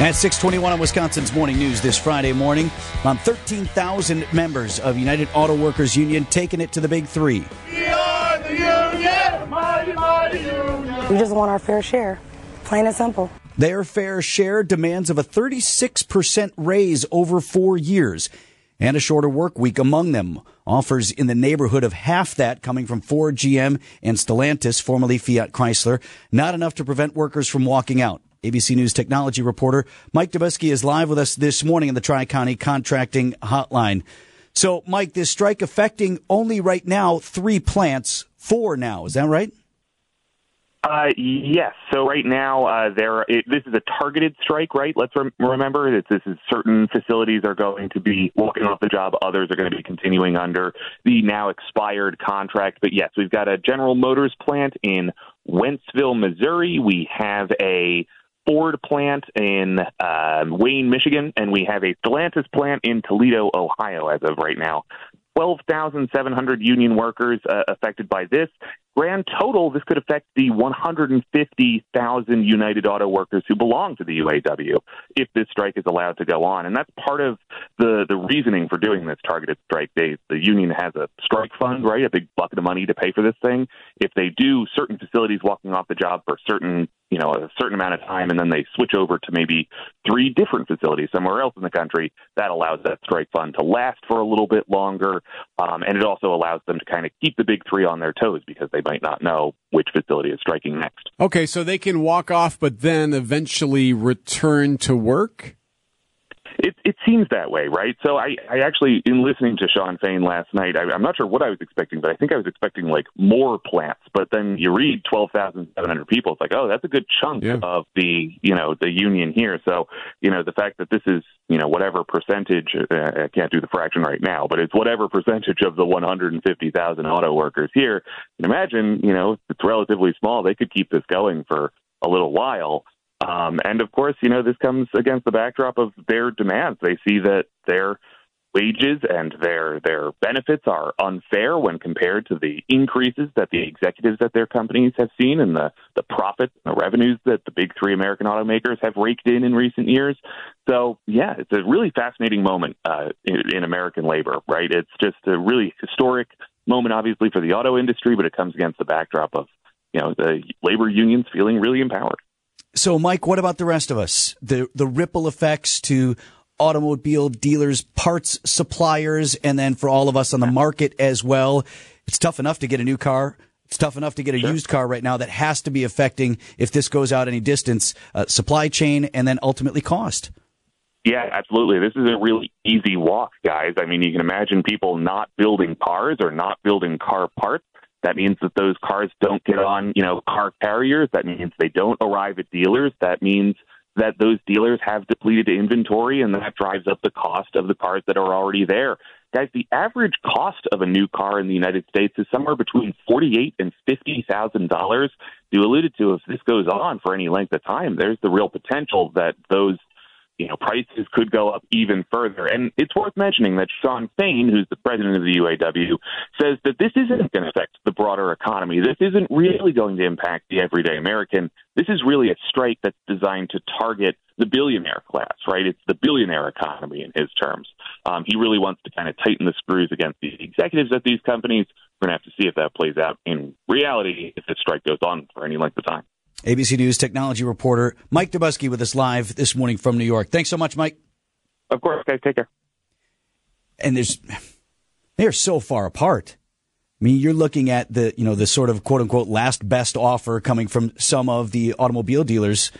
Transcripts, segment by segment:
At 621 on Wisconsin's Morning News this Friday morning, on 13,000 members of United Auto Workers Union taking it to the big three. We are the union, mighty, mighty union. We just want our fair share, plain and simple. Their fair share demands of a 36% raise over four years and a shorter work week among them. Offers in the neighborhood of half that coming from Ford, GM, and Stellantis, formerly Fiat Chrysler. Not enough to prevent workers from walking out. ABC News technology reporter Mike Dobuski is live with us this morning in the Tri County Contracting Hotline. So, Mike, this strike affecting only right now three plants, four now. Is that right? Uh, yes. So right now, uh, there it, this is a targeted strike, right? Let's rem- remember that this is certain facilities are going to be walking off the job, others are going to be continuing under the now expired contract. But yes, we've got a General Motors plant in Wentzville, Missouri. We have a Ford plant in uh, Wayne, Michigan, and we have a Stellantis plant in Toledo, Ohio, as of right now. 12,700 union workers uh, affected by this. Grand total, this could affect the 150,000 United Auto workers who belong to the UAW if this strike is allowed to go on. And that's part of the, the reasoning for doing this targeted strike They, The union has a strike fund, right? A big bucket of money to pay for this thing. If they do certain facilities walking off the job for certain you know a certain amount of time and then they switch over to maybe three different facilities somewhere else in the country. That allows that strike fund to last for a little bit longer um, and it also allows them to kind of keep the big three on their toes because they might not know which facility is striking next. Okay so they can walk off but then eventually return to work it, it seems that way, right? So I, I actually, in listening to Shawn Fain last night, I, I'm not sure what I was expecting, but I think I was expecting like more plants. But then you read 12,700 people. It's like, oh, that's a good chunk Yeah. of the, you know, the union here. So, you know, the fact that this is, you know, whatever percentage, uh, I can't do the fraction right now, but it's whatever percentage of the 150,000 auto workers here. Can imagine, you know, it's relatively small. They could keep this going for a little while. Um, and of course, you know, this comes against the backdrop of their demands. They see that their wages and their their benefits are unfair when compared to the increases that the executives at their companies have seen and the the profits and the revenues that the big three American automakers have raked in in recent years. So yeah, it's a really fascinating moment uh, in, in American labor. Right? It's just a really historic moment, obviously for the auto industry, but it comes against the backdrop of you know the labor unions feeling really empowered. So, Mike, what about the rest of us? The the ripple effects to automobile dealers, parts suppliers, and then for all of us on the market as well. It's tough enough to get a new car. It's tough enough to get a used car right now that has to be affecting, if this goes out any distance, uh, supply chain and then ultimately cost. Yeah, absolutely. This is a really easy walk, guys. I mean, you can imagine people not building cars or not building car parts. That means that those cars don't get on, you know, car carriers. That means they don't arrive at dealers. That means that those dealers have depleted inventory and that drives up the cost of the cars that are already there. Guys, the average cost of a new car in the United States is somewhere between forty-eight and fifty thousand dollars. You alluded to if this goes on for any length of time, there's the real potential that those you know, prices could go up even further. And it's worth mentioning that Shawn Fain, who's the president of the UAW, says that this isn't going to affect the broader economy. This isn't really going to impact the everyday American. This is really a strike that's designed to target the billionaire class, right? It's the billionaire economy in his terms. Um, he really wants to kind of tighten the screws against the executives at these companies. We're going to have to see if that plays out in reality if this strike goes on for any length of time. ABC News technology reporter Mike Dobuski with us live this morning from New York. Thanks so much, Mike. Of course, guys. Take care. And there's, they're so far apart. I mean, you're looking at the, you know, the sort of quote unquote last best offer coming from some of the automobile dealers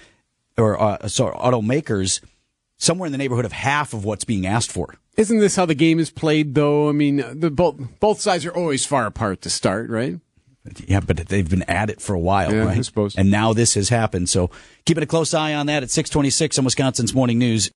or uh, sorry, automakers, somewhere in the neighborhood of half of what's being asked for. Isn't this how the game is played, though? I mean, the, both both sides are always far apart to start, right? Yeah, but they've been at it for a while, Yeah, I right? suppose. And now this has happened. So keeping a close eye on that at 626 on Wisconsin's Morning News.